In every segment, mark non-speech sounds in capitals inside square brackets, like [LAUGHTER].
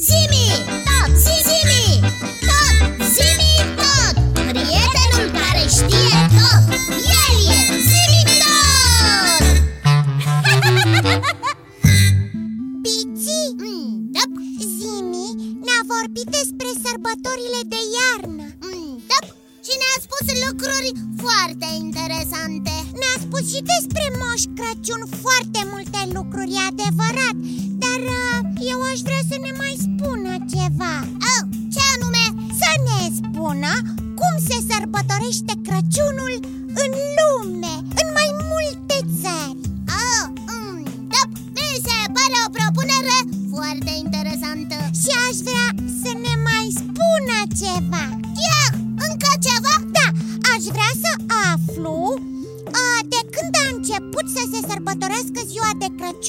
Zimi, tot, zimi, tot, zimi, tot! Prietenul care știe tot, el e zimi tot! [LAUGHS] Pici, mm, da, Zimi ne-a vorbit despre sărbătorile de iarnă. mm, da, Și ne-a spus lucruri foarte interesante? Ne-a spus și despre Moș Crăciun foarte multe lucruri, e adevărat. Dar uh, eu aș vrea să ne mai spună ceva. Oh, Ce anume? Să ne spună cum se sărbătorește Crăciunul în lume, în mai multe țări. Oh, mm, da, mi se pare o propunere foarte interesantă. Și aș vrea să ne mai spună ceva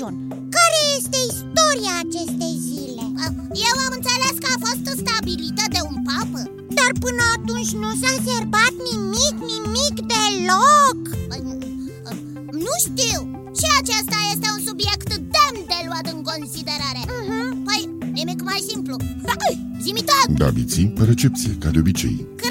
Crăciun. Care este istoria acestei zile? Ah, Eu am înțeles că a fost stabilită de un papă. Dar până atunci nu s-a serbat nimic, nimic deloc. Ah, Nu știu. Și acesta este un subiect demn de luat în considerare. Uh-huh. Păi, nimic mai simplu. Zimi tot, Da, Biții, pe recepție, ca de obicei. Cred că ai auzit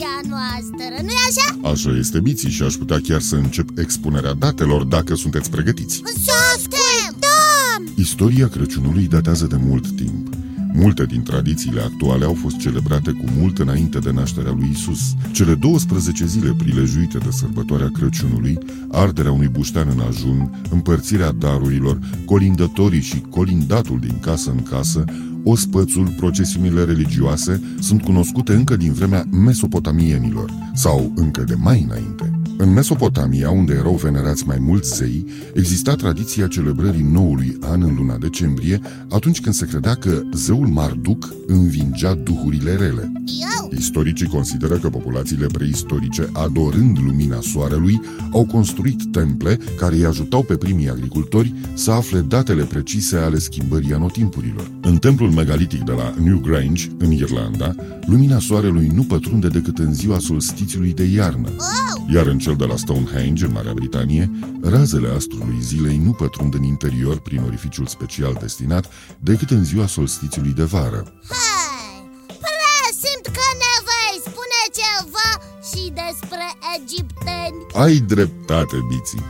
discuția noastră, nu-i așa? Așa este, Biții, și aș putea chiar să încep expunerea datelor dacă sunteți pregătiți Suntem! Da, Istoria Crăciunului datează de mult timp. Multe din tradițiile actuale au fost celebrate cu mult înainte de nașterea lui Isus. Cele 12 zile prilejuite de sărbătoarea Crăciunului, arderea unui buștean în ajun, împărțirea darurilor, colindătorii și colindatul din casă în casă, ospățul, procesiunile religioase sunt cunoscute încă din vremea mesopotamienilor sau încă de mai înainte. În Mesopotamia, unde erau venerați mai mulți zei, exista tradiția celebrării noului an în luna decembrie, atunci când se credea că zeul Marduk învingea duhurile rele. Eu? Istoricii consideră că populațiile preistorice, adorând lumina soarelui, au construit temple care îi ajutau pe primii agricultori să afle datele precise ale schimbării anotimpurilor. În templul megalitic de la Newgrange, în Irlanda, lumina soarelui nu pătrunde decât în ziua solstițiului de iarnă, Oh, iar în cel de la Stonehenge, în Marea Britanie, razele astrului zilei nu pătrund în interior prin orificiul special destinat decât în ziua solstițiului de vară. hai Presimt că ne vei spune ceva și despre egipteni Ai dreptate, Biții!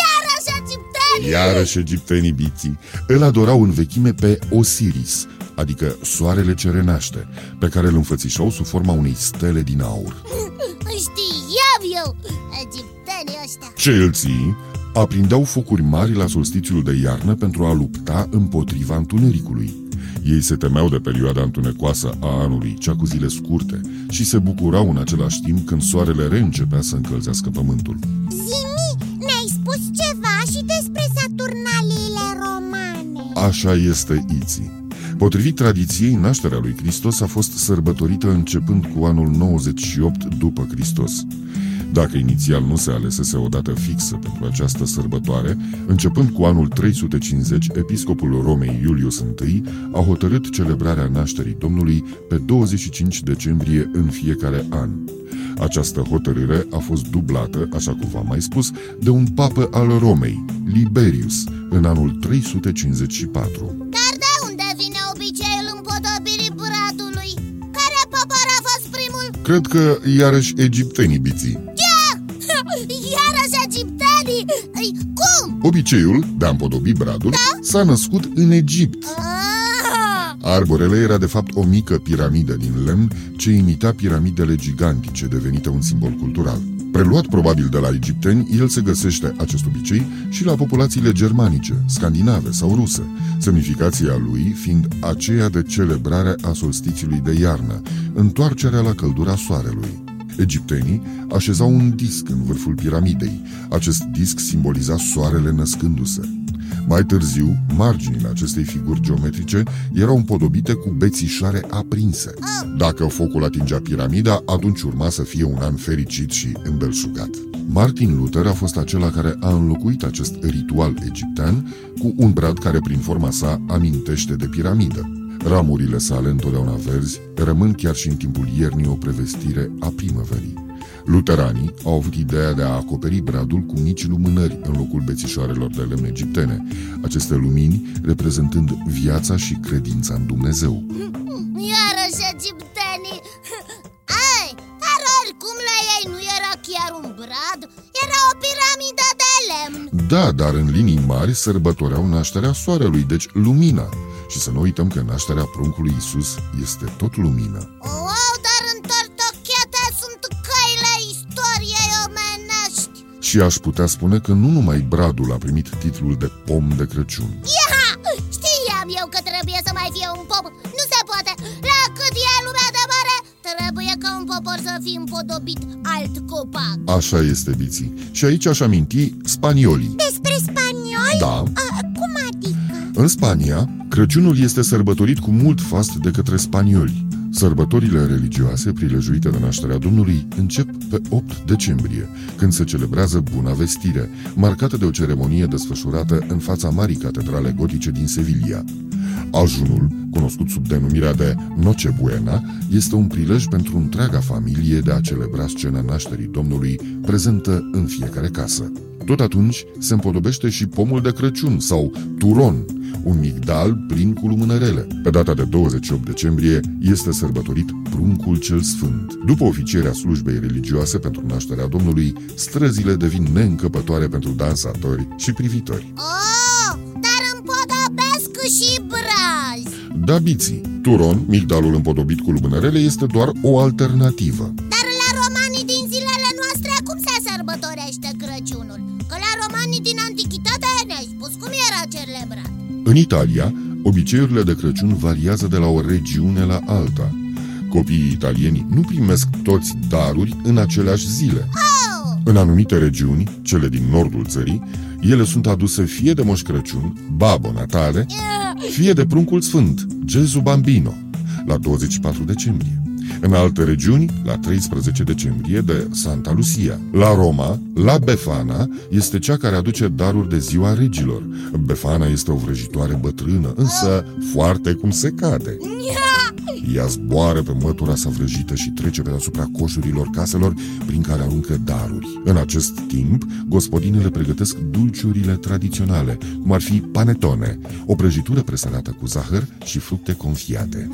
Iarăși egipteni! Iarăși egiptenii biții îl adorau în vechime pe Osiris, adică soarele ce renaște, pe care îl înfățișau sub forma unei stele din aur. Știam eu, egiptenii ăștia Celții aprindeau focuri mari la solstițiul de iarnă pentru a lupta împotriva întunericului. Ei se temeau de perioada întunecoasă a anului, cea cu zile scurte, și se bucurau în același timp când soarele reîncepea să încălzească pământul. Zimi, ne-ai spus ceva și despre Saturnaliile romane Așa este Iții. Potrivit tradiției, nașterea lui Hristos a fost sărbătorită începând cu anul 98 după Hristos. Dacă inițial nu se alesese o dată fixă pentru această sărbătoare, începând cu anul 350, episcopul Romei Iulius I a hotărât celebrarea nașterii Domnului pe 25 decembrie în fiecare an. Această hotărâre a fost dublată, așa cum v-am mai spus, de un papă al Romei, Liberius, în anul 354. Dar de unde vine obiceiul împodobirii bratului? Care popor a fost primul? Cred că iarăși egiptenii biții. Cum? Obiceiul de a împodobi bradul s-a născut în Egipt. Ah, Arborele era de fapt o mică piramidă din lemn ce imita piramidele gigantice devenite un simbol cultural. Preluat probabil de la egipteni, el se găsește, acest obicei, și la populațiile germanice, scandinave sau ruse, semnificația lui fiind aceea de celebrare a solstițiului de iarnă, întoarcerea la căldura soarelui. Egiptenii așezau un disc în vârful piramidei. Acest disc simboliza soarele născându-se. Mai târziu, marginile acestei figuri geometrice erau împodobite cu bețișare aprinse. Dacă focul atingea piramida, atunci urma să fie un an fericit și îmbelșugat. Martin Luther a fost acela care a înlocuit acest ritual egiptean cu un brad care prin forma sa amintește de piramidă. Ramurile sale, întotdeauna verzi, rămân chiar și în timpul iernii o prevestire a primăverii. Luteranii au avut ideea de a acoperi bradul cu mici lumânări în locul bețișoarelor de lemn egiptene, aceste lumini reprezentând viața și credința în Dumnezeu. Iarăși egiptenii [LAUGHS] Ai, dar oricum la ei nu era chiar un brad Era o piramidă de lemn Da, dar în linii mari sărbătoreau nașterea soarelui, deci lumina. Și să nu uităm că nașterea pruncului Isus este tot lumină. Wow, dar întortocheate sunt căile istoriei omenești Și aș putea spune că nu numai bradul a primit titlul de pom de Crăciun. Ia! Știam eu că trebuie să mai fie un pom Nu se poate! La cât e lumea de mare Trebuie ca un popor să fie împodobit alt copac Așa este, Biții. Și aici aș aminti spaniolii. Despre spanioli? Da, A, cum adică? în Spania, Crăciunul este sărbătorit cu mult fast de către spanioli. Sărbătorile religioase prilejuite de nașterea Domnului încep pe 8 decembrie, când se celebrează Buna Vestire, marcată de o ceremonie desfășurată în fața Marii Catedrale Gotice din Sevilla. Ajunul, cunoscut sub denumirea de Noche Buena, este un prilej pentru întreaga familie de a celebra scena nașterii Domnului prezentă în fiecare casă. Tot atunci se împodobește și pomul de Crăciun sau turon, un migdal plin cu lumânărele. Pe data de 28 decembrie este sărbătorit pruncul cel sfânt. După oficierea slujbei religioase pentru nașterea Domnului, străzile devin neîncăpătoare pentru dansatori și privitori. Oh, dar împodobesc și brazi Da, biții, turon, migdalul împodobit cu lumânărele, este doar o alternativă. Dar În Italia, obiceiurile de Crăciun variază de la o regiune la alta. Copiii italieni nu primesc toți daruri în aceleași zile. Oh, În anumite regiuni, cele din nordul țării, ele sunt aduse fie de Moș Crăciun, Babo Natale, fie de pruncul sfânt, Gesù Bambino, la 24 decembrie. În alte regiuni, la 13 decembrie, de Santa Lucia. La Roma, la Befana este cea care aduce daruri de ziua regilor. Befana este o vrăjitoare bătrână, însă foarte cum se cade. Ea zboară pe mătura sa vrăjită și trece pe deasupra coșurilor caselor prin care aruncă daruri. În acest timp, gospodinele pregătesc dulciurile tradiționale, cum ar fi panetone, o prăjitură presărată cu zahăr și fructe confiate.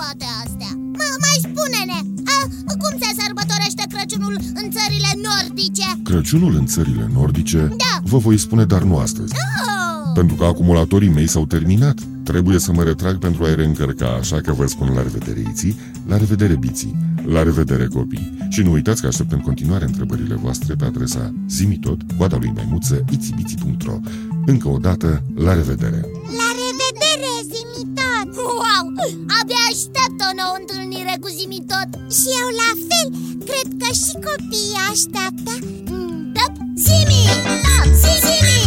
Toate astea M- Mai spune-ne, a, cum se sărbătorește Crăciunul în țările nordice? Crăciunul în țările nordice, Da. vă voi spune, dar nu astăzi. Oh, Pentru că acumulatorii mei s-au terminat. Trebuie să mă retrag pentru a-i reîncărca, așa că vă spun la revedere iții, la revedere biții, la revedere copii. Și nu uitați că aștept în continuare întrebările voastre pe adresa zimitot, coada lui maimuță, itibiții.ro Încă o dată, la revedere! La revedere, zimitot! wow, abia aștept o nouă întâlnire cu Zimitot Și eu la fel, cred că și copiii așteaptă. Mm, Da, Zimi, da, Zimi,